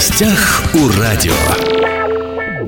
гостях у радио.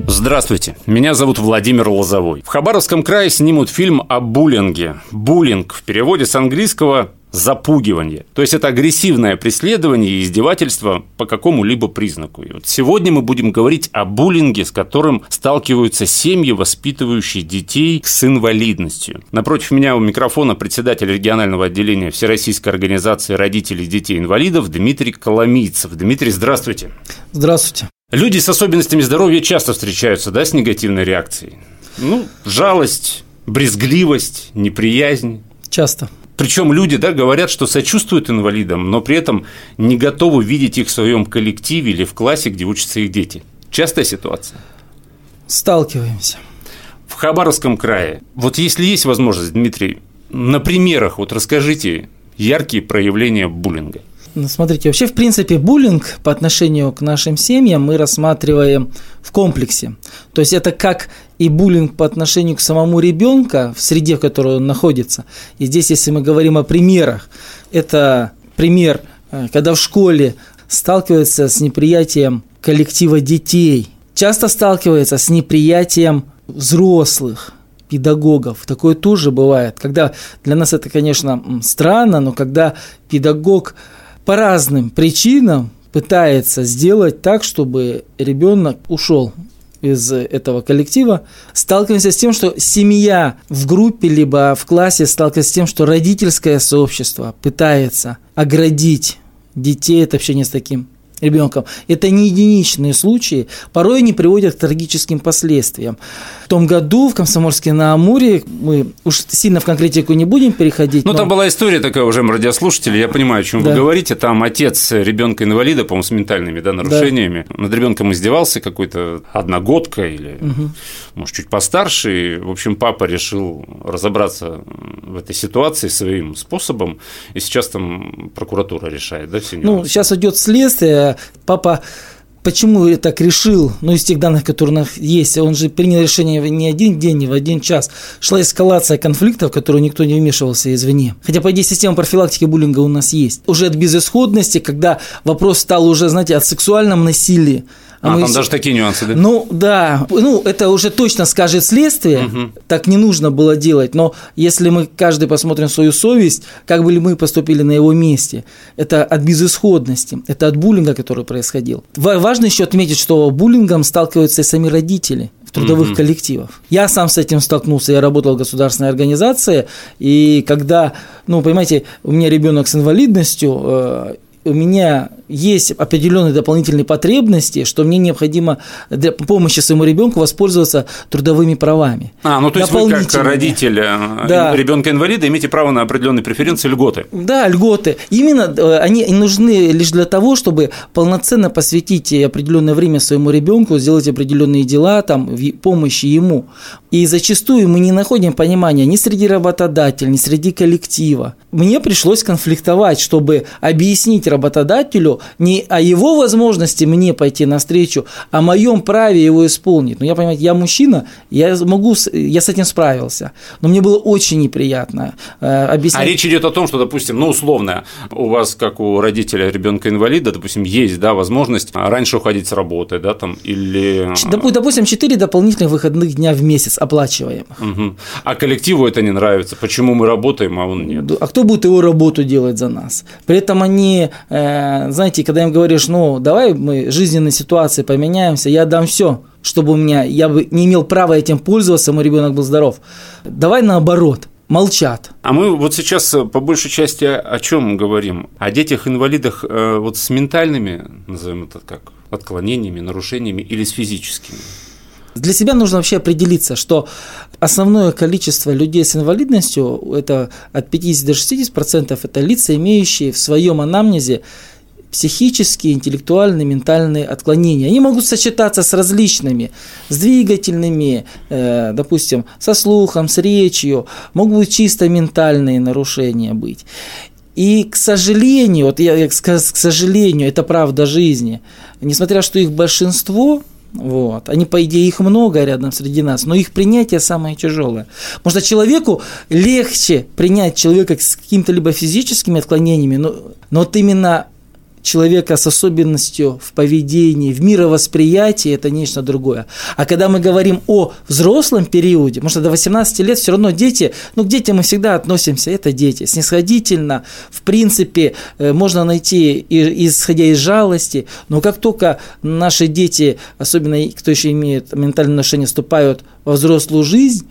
Здравствуйте, меня зовут Владимир Лозовой. В Хабаровском крае снимут фильм о буллинге. Буллинг в переводе с английского запугивание. То есть это агрессивное преследование и издевательство по какому-либо признаку. И вот сегодня мы будем говорить о буллинге, с которым сталкиваются семьи, воспитывающие детей с инвалидностью. Напротив меня у микрофона председатель регионального отделения Всероссийской организации родителей детей-инвалидов Дмитрий Коломийцев. Дмитрий, здравствуйте. Здравствуйте. Люди с особенностями здоровья часто встречаются, да, с негативной реакцией. Ну, жалость, брезгливость, неприязнь. Часто. Причем люди да, говорят, что сочувствуют инвалидам, но при этом не готовы видеть их в своем коллективе или в классе, где учатся их дети. Частая ситуация. Сталкиваемся. В Хабаровском крае, вот если есть возможность, Дмитрий, на примерах вот расскажите яркие проявления буллинга. Ну, смотрите, вообще, в принципе, буллинг по отношению к нашим семьям мы рассматриваем в комплексе. То есть это как и буллинг по отношению к самому ребенка в среде, в которой он находится. И здесь, если мы говорим о примерах, это пример, э, когда в школе сталкивается с неприятием коллектива детей, часто сталкивается с неприятием взрослых, педагогов. Такое тоже бывает. Когда для нас это, конечно, странно, но когда педагог по разным причинам пытается сделать так, чтобы ребенок ушел из этого коллектива, сталкиваемся с тем, что семья в группе либо в классе сталкивается с тем, что родительское сообщество пытается оградить детей от общения с таким ребенком. Это не единичные случаи, порой они приводят к трагическим последствиям. В том году в Комсомольске на Амуре, мы уж сильно в конкретику не будем переходить. Ну, но... там была история такая, уже радиослушатели, я понимаю, о чем да. вы говорите. Там отец ребенка-инвалида, по-моему, с ментальными да, нарушениями, да. над ребенком издевался какой-то одногодка или, угу. может, чуть постарше. И, в общем, папа решил разобраться в этой ситуации своим способом, и сейчас там прокуратура решает, да, все Ну, сейчас идет следствие, папа Почему я так решил? Ну, из тех данных, которые у нас есть, он же принял решение не один день, не в один час. Шла эскалация конфликтов, в которые никто не вмешивался извне. Хотя, по идее, система профилактики буллинга у нас есть. Уже от безысходности, когда вопрос стал уже, знаете, от сексуальном насилии, а, а там даже такие нюансы, да? Ну, да. Ну, это уже точно скажет следствие. Угу. Так не нужно было делать. Но если мы каждый посмотрим свою совесть, как бы ли мы поступили на его месте, это от безысходности, это от буллинга, который происходил. Важно еще отметить, что буллингом сталкиваются и сами родители трудовых mm коллективов. Я сам с этим столкнулся, я работал в государственной организации, и когда, ну, понимаете, у меня ребенок с инвалидностью, э, у меня есть определенные дополнительные потребности, что мне необходимо для помощи своему ребенку воспользоваться трудовыми правами. А, ну то есть вы как родитель э, да. ребенка инвалида имеете право на определенные преференции, льготы. Да, льготы. Именно э, они нужны лишь для того, чтобы полноценно посвятить определенное время своему ребенку, сделать определенные дела, там, помощи ему. И зачастую мы не находим понимания ни среди работодателя, ни среди коллектива. Мне пришлось конфликтовать, чтобы объяснить работодателю не о его возможности мне пойти навстречу, а о моем праве его исполнить. Ну, я понимаю, я мужчина, я могу, я с этим справился. Но мне было очень неприятно э, объяснять. А речь идет о том, что, допустим, ну, условно, у вас, как у родителя ребенка инвалида, допустим, есть, да, возможность раньше уходить с работы, да, там, или… Допустим, 4 дополнительных выходных дня в месяц оплачиваемых. Угу. А коллективу это не нравится. Почему мы работаем, а он нет? А кто будет его работу делать за нас? При этом они, э, знаете, когда им говоришь, ну, давай мы жизненные ситуации поменяемся, я дам все, чтобы у меня, я бы не имел права этим пользоваться, мой ребенок был здоров. Давай наоборот молчат. А мы вот сейчас э, по большей части о чем говорим? О детях-инвалидах э, вот с ментальными, назовем это как, отклонениями, нарушениями или с физическими? Для себя нужно вообще определиться, что основное количество людей с инвалидностью, это от 50 до 60 процентов, это лица, имеющие в своем анамнезе психические, интеллектуальные, ментальные отклонения. Они могут сочетаться с различными, с двигательными, э, допустим, со слухом, с речью, могут быть чисто ментальные нарушения быть. И, к сожалению, вот я, к сожалению, это правда жизни, несмотря что их большинство, вот. Они, по идее, их много рядом среди нас, но их принятие самое тяжелое. Потому что человеку легче принять человека с какими-то либо физическими отклонениями, но, но вот именно человека с особенностью в поведении, в мировосприятии, это нечто другое. А когда мы говорим о взрослом периоде, потому что до 18 лет все равно дети, ну к детям мы всегда относимся, это дети, снисходительно, в принципе, э, можно найти, исходя из жалости, но как только наши дети, особенно кто еще имеет ментальное отношение, вступают во взрослую жизнь,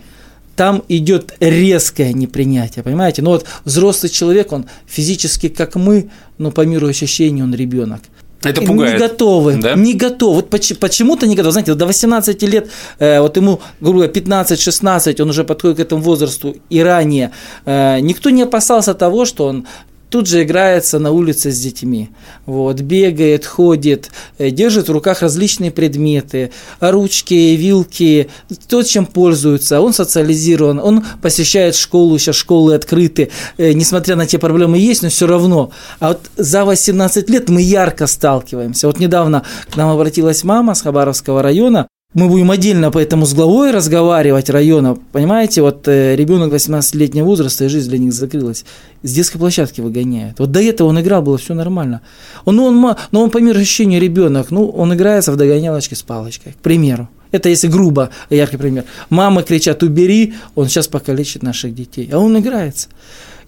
там идет резкое непринятие, понимаете? Но ну вот взрослый человек, он физически как мы, но по миру ощущений он ребенок. Это пугает. Не готовы, да? не готовы. Вот почему-то не готовы. Знаете, до 18 лет, э, вот ему, грубо говоря, 15-16, он уже подходит к этому возрасту и ранее. Э, никто не опасался того, что он тут же играется на улице с детьми. Вот, бегает, ходит, э, держит в руках различные предметы, ручки, вилки, то, чем пользуется. Он социализирован, он посещает школу, сейчас школы открыты, э, несмотря на те проблемы есть, но все равно. А вот за 18 лет мы ярко сталкиваемся. Вот недавно к нам обратилась мама с Хабаровского района, мы будем отдельно поэтому с главой разговаривать района. Понимаете, вот э, ребенок 18-летнего возраста, и жизнь для них закрылась. С детской площадки выгоняет. Вот до этого он играл, было все нормально. Он, ну, он, но он по миру ощущения ребенок, ну, он играется в догонялочке с палочкой, к примеру. Это если грубо, яркий пример. Мамы кричат, убери, он сейчас покалечит наших детей. А он играется.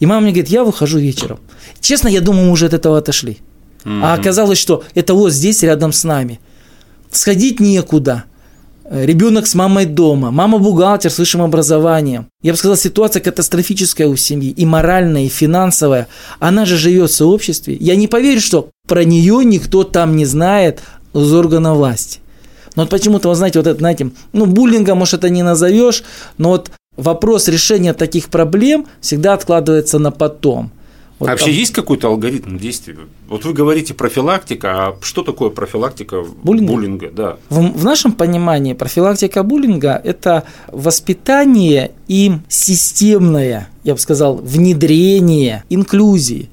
И мама мне говорит, я выхожу вечером. Честно, я думаю, мы уже от этого отошли. Mm-hmm. А оказалось, что это вот здесь, рядом с нами. Сходить некуда – ребенок с мамой дома, мама бухгалтер с высшим образованием. Я бы сказал, ситуация катастрофическая у семьи, и моральная, и финансовая. Она же живет в сообществе. Я не поверю, что про нее никто там не знает из органа власти. Но вот почему-то, вы знаете, вот это, знаете, ну, буллинга, может, это не назовешь, но вот вопрос решения таких проблем всегда откладывается на потом – вот а вообще там... есть какой-то алгоритм действия? Вот вы говорите профилактика, а что такое профилактика буллинга? буллинга да. в, в нашем понимании профилактика буллинга – это воспитание и системное, я бы сказал, внедрение инклюзии.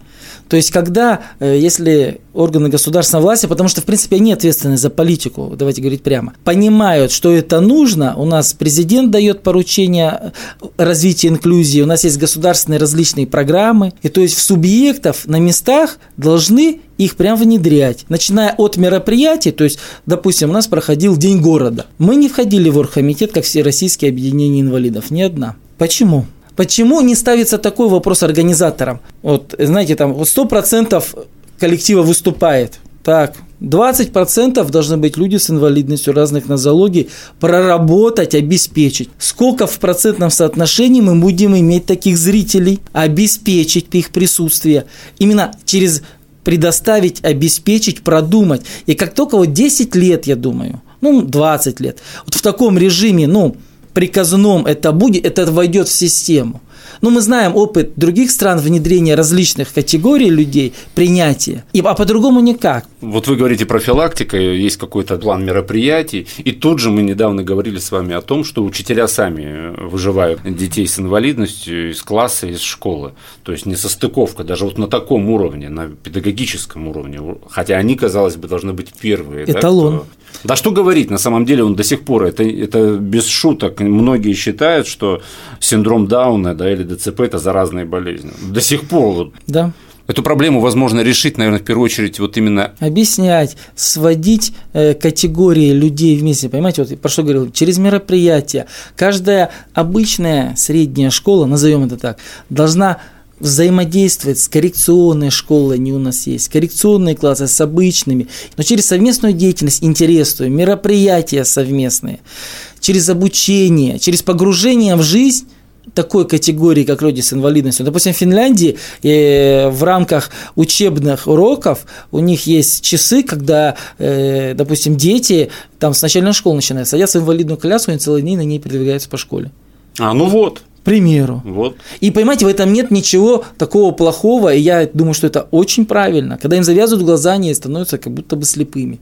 То есть, когда, э, если органы государственной власти, потому что, в принципе, они ответственны за политику, давайте говорить прямо, понимают, что это нужно, у нас президент дает поручение развития инклюзии, у нас есть государственные различные программы, и то есть в субъектов на местах должны их прям внедрять. Начиная от мероприятий, то есть, допустим, у нас проходил День города. Мы не входили в оргкомитет, как все российские объединения инвалидов, ни одна. Почему? Почему не ставится такой вопрос организаторам? Вот, знаете, там вот 100% коллектива выступает. Так, 20% должны быть люди с инвалидностью разных нозологий, проработать, обеспечить. Сколько в процентном соотношении мы будем иметь таких зрителей, обеспечить их присутствие. Именно через предоставить, обеспечить, продумать. И как только вот 10 лет, я думаю, ну, 20 лет, вот в таком режиме, ну, приказном это будет, это войдет в систему. Но мы знаем опыт других стран внедрения различных категорий людей, принятия. И, а по-другому никак. Вот вы говорите профилактика, есть какой-то план мероприятий. И тут же мы недавно говорили с вами о том, что учителя сами выживают детей с инвалидностью из класса, из школы. То есть не состыковка, даже вот на таком уровне, на педагогическом уровне. Хотя они, казалось бы, должны быть первые. Эталон. Да, кто... да что говорить, на самом деле он до сих пор, это, это без шуток. Многие считают, что синдром Дауна да, или ДЦП – это заразные болезни. До сих пор. Вот. Да. Эту проблему возможно решить, наверное, в первую очередь вот именно… Объяснять, сводить э, категории людей вместе, понимаете, вот про что говорил, через мероприятия. Каждая обычная средняя школа, назовем это так, должна взаимодействовать с коррекционной школой, они у нас есть, коррекционные классы с обычными, но через совместную деятельность интересную, мероприятия совместные, через обучение, через погружение в жизнь такой категории, как люди с инвалидностью. Допустим, в Финляндии э, в рамках учебных уроков у них есть часы, когда, э, допустим, дети там с начальной школы начинают садятся в инвалидную коляску и целый день на ней передвигаются по школе. А, ну вот. Примеру. Вот. И понимаете, в этом нет ничего такого плохого, и я думаю, что это очень правильно. Когда им завязывают глаза, они становятся как будто бы слепыми.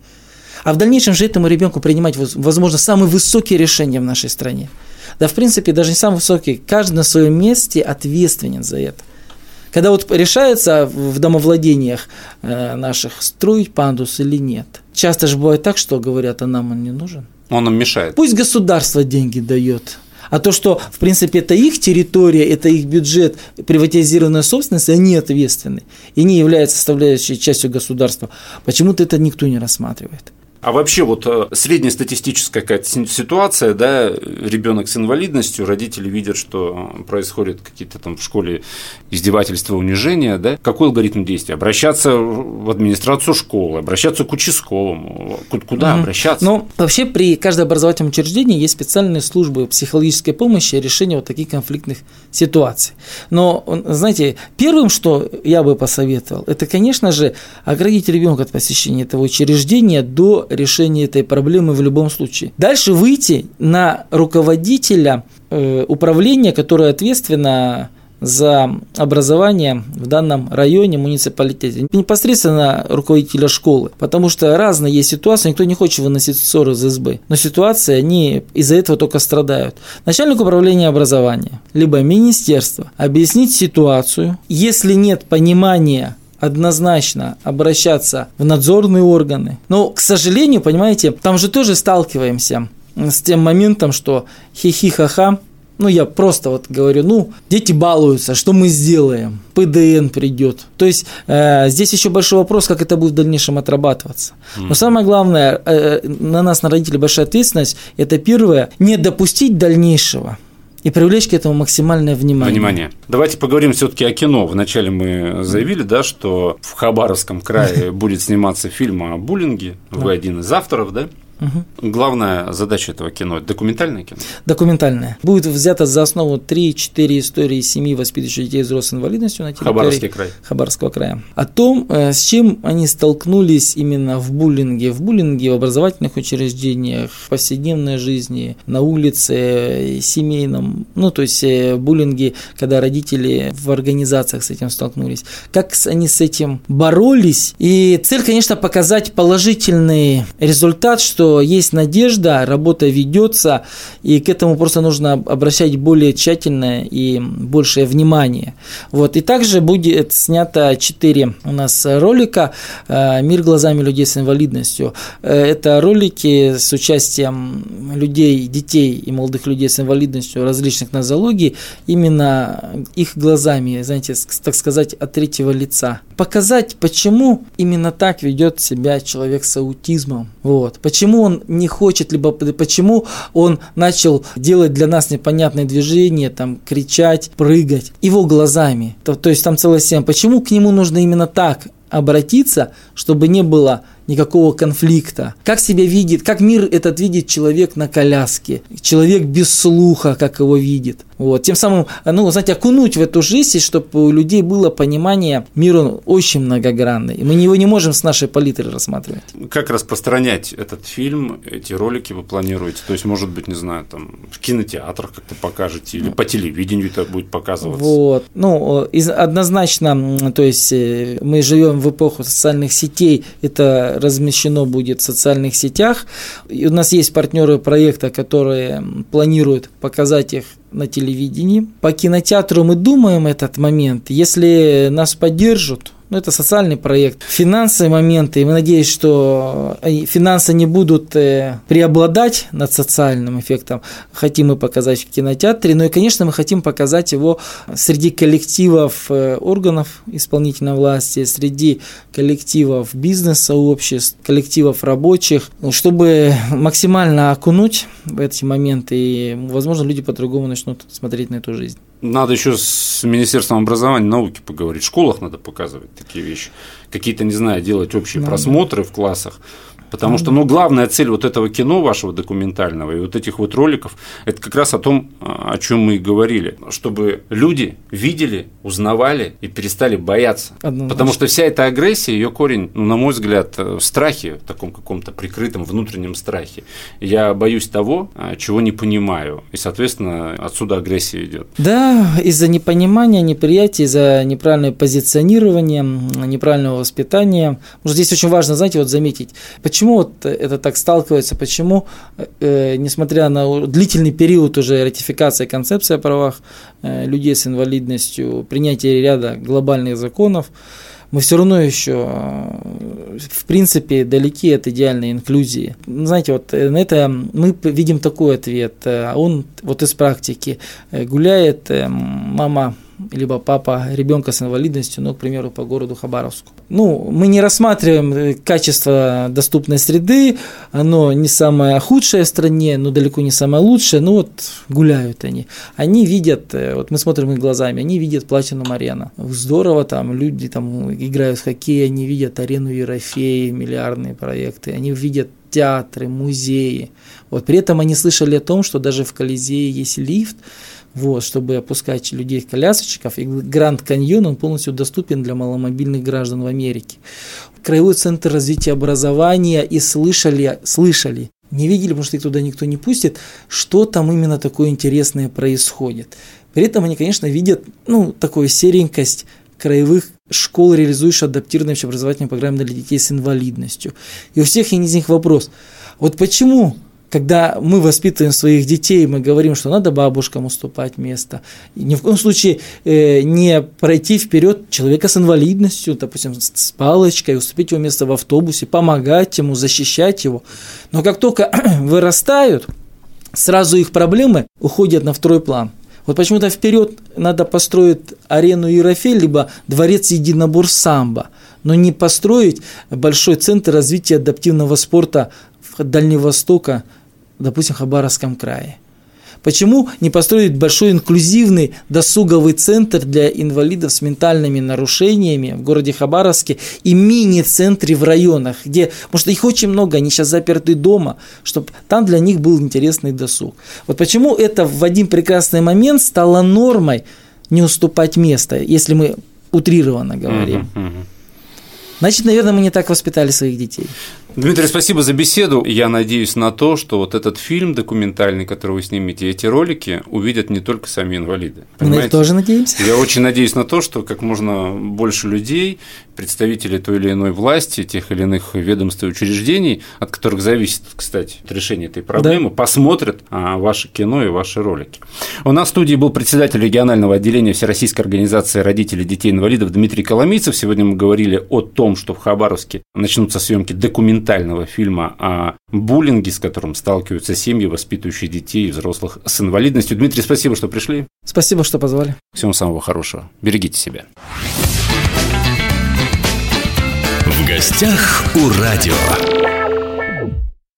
А в дальнейшем же этому ребенку принимать, возможно, самые высокие решения в нашей стране. Да, в принципе, даже не самый высокий. Каждый на своем месте ответственен за это. Когда вот решается в домовладениях э, наших строить пандус или нет. Часто же бывает так, что говорят, а нам он не нужен. Он нам мешает. Пусть государство деньги дает. А то, что, в принципе, это их территория, это их бюджет, приватизированная собственность, они ответственны. И не являются составляющей частью государства. Почему-то это никто не рассматривает. А вообще вот э, среднестатистическая какая-то ситуация, да, ребенок с инвалидностью, родители видят, что происходят какие-то там в школе издевательства, унижения, да, какой алгоритм действия? Обращаться в администрацию школы, обращаться к участковому, куда угу. обращаться? Ну, вообще при каждом образовательном учреждении есть специальные службы психологической помощи и решения вот таких конфликтных ситуаций. Но, знаете, первым, что я бы посоветовал, это, конечно же, оградить ребенка от посещения этого учреждения до решения этой проблемы в любом случае. Дальше выйти на руководителя э, управления, которое ответственно за образование в данном районе, муниципалитете. Непосредственно руководителя школы. Потому что разные есть ситуации, никто не хочет выносить ссоры из СБ. Но ситуации, они из-за этого только страдают. Начальник управления образования, либо министерство, объяснить ситуацию. Если нет понимания однозначно обращаться в надзорные органы. Но, к сожалению, понимаете, там же тоже сталкиваемся с тем моментом, что хихи-ха-ха, ну, я просто вот говорю, ну, дети балуются, что мы сделаем? ПДН придет. То есть э, здесь еще большой вопрос, как это будет в дальнейшем отрабатываться. Но самое главное, э, на нас, на родителей, большая ответственность. Это первое, не допустить дальнейшего и привлечь к этому максимальное внимание. Внимание. Давайте поговорим все-таки о кино. Вначале мы заявили, да, что в Хабаровском крае будет сниматься фильм о буллинге. Вы один из авторов, да? Угу. Главная задача этого кино – это документальное кино? Документальное. Будет взято за основу 3-4 истории семьи, воспитывающих детей с инвалидностью на территории Хабаровский край. Хабаровского края. О том, э, с чем они столкнулись именно в буллинге. В буллинге, в образовательных учреждениях, в повседневной жизни, на улице, семейном. Ну, то есть, э, буллинги, когда родители в организациях с этим столкнулись. Как они с этим боролись. И цель, конечно, показать положительный результат, что есть надежда, работа ведется, и к этому просто нужно обращать более тщательное и большее внимание. Вот. И также будет снято 4 у нас ролика э, «Мир глазами людей с инвалидностью». Э, это ролики с участием людей, детей и молодых людей с инвалидностью различных нозологий, именно их глазами, знаете, так сказать, от третьего лица. Показать, почему именно так ведет себя человек с аутизмом. Вот. Почему он не хочет, либо почему он начал делать для нас непонятные движения, там, кричать, прыгать. Его глазами. То, то есть там целая система. Почему к нему нужно именно так обратиться, чтобы не было никакого конфликта. Как себя видит, как мир этот видит человек на коляске, человек без слуха, как его видит. Вот. Тем самым, ну, знаете, окунуть в эту жизнь, чтобы у людей было понимание, мир он очень многогранный. Мы его не можем с нашей палитры рассматривать. Как распространять этот фильм, эти ролики вы планируете? То есть, может быть, не знаю, там в кинотеатрах как-то покажете или по телевидению это будет показываться? Вот. Ну, однозначно, то есть э, мы живем в эпоху социальных сетей, это размещено будет в социальных сетях. И у нас есть партнеры проекта, которые планируют показать их на телевидении. По кинотеатру мы думаем этот момент. Если нас поддержат, ну, это социальный проект. Финансовые моменты, и мы надеемся, что э, финансы не будут э, преобладать над социальным эффектом. Хотим мы показать в кинотеатре, но и, конечно, мы хотим показать его среди коллективов э, органов исполнительной власти, среди коллективов бизнес-сообществ, коллективов рабочих, ну, чтобы максимально окунуть в эти моменты, и, возможно, люди по-другому начнут смотреть на эту жизнь. Надо еще с Министерством образования и науки поговорить. В школах надо показывать такие вещи. Какие-то, не знаю, делать общие надо. просмотры в классах. Потому что, ну, главная цель вот этого кино вашего документального и вот этих вот роликов, это как раз о том, о чем мы и говорили, чтобы люди видели, узнавали и перестали бояться. Однозначно. Потому что вся эта агрессия, ее корень, ну, на мой взгляд, в страхе, в таком каком-то прикрытом внутреннем страхе. Я боюсь того, чего не понимаю, и, соответственно, отсюда агрессия идет. Да, из-за непонимания, неприятия, из-за неправильного позиционирования, неправильного воспитания. Может, здесь очень важно, знаете, вот заметить, почему Почему вот это так сталкивается? Почему, э, несмотря на длительный период уже ратификации концепции о правах э, людей с инвалидностью, принятие ряда глобальных законов, мы все равно еще, в принципе, далеки от идеальной инклюзии. Знаете, вот на это мы видим такой ответ. Он вот из практики. Гуляет мама либо папа ребенка с инвалидностью, ну, к примеру, по городу Хабаровску. Ну, мы не рассматриваем э, качество доступной среды, оно не самое худшее в стране, но далеко не самое лучшее, ну вот гуляют они. Они видят, э, вот мы смотрим их глазами, они видят Платинум Арена. Здорово, там люди там играют в хоккей, они видят арену Ерофеи, миллиардные проекты, они видят театры, музеи. Вот при этом они слышали о том, что даже в Колизее есть лифт, вот, чтобы опускать людей в колясочков. И Гранд Каньон, он полностью доступен для маломобильных граждан в Америке. Краевой центр развития образования и слышали, слышали, не видели, потому что их туда никто не пустит, что там именно такое интересное происходит. При этом они, конечно, видят, ну, такую серенькость краевых школ, реализующих адаптированные общеобразовательные программы для детей с инвалидностью. И у всех из них вопрос, вот почему когда мы воспитываем своих детей, мы говорим, что надо бабушкам уступать место. И ни в коем случае э, не пройти вперед человека с инвалидностью, допустим, с палочкой, уступить его место в автобусе, помогать ему, защищать его. Но как только вырастают, сразу их проблемы уходят на второй план. Вот почему-то вперед надо построить арену Ерофей, либо дворец единобор самбо, но не построить большой центр развития адаптивного спорта Дальнего Востока, допустим, в Хабаровском крае? Почему не построить большой инклюзивный досуговый центр для инвалидов с ментальными нарушениями в городе Хабаровске и мини-центре в районах, где, потому что их очень много, они сейчас заперты дома, чтобы там для них был интересный досуг. Вот почему это в один прекрасный момент стало нормой не уступать место, если мы утрированно говорим. Uh-huh, uh-huh. Значит, наверное, мы не так воспитали своих детей. Дмитрий, спасибо за беседу. Я надеюсь на то, что вот этот фильм документальный, который вы снимете, эти ролики увидят не только сами инвалиды. Мы на это тоже надеемся. Я очень надеюсь на то, что как можно больше людей, представителей той или иной власти, тех или иных ведомств и учреждений, от которых зависит, кстати, решение этой проблемы, да. посмотрят а, ваше кино и ваши ролики. У нас в студии был председатель регионального отделения Всероссийской организации родителей детей-инвалидов Дмитрий Коломийцев. Сегодня мы говорили о том, что в Хабаровске начнутся съемки документальных документального фильма о буллинге, с которым сталкиваются семьи, воспитывающие детей и взрослых с инвалидностью. Дмитрий, спасибо, что пришли. Спасибо, что позвали. Всего самого хорошего. Берегите себя. В гостях у радио.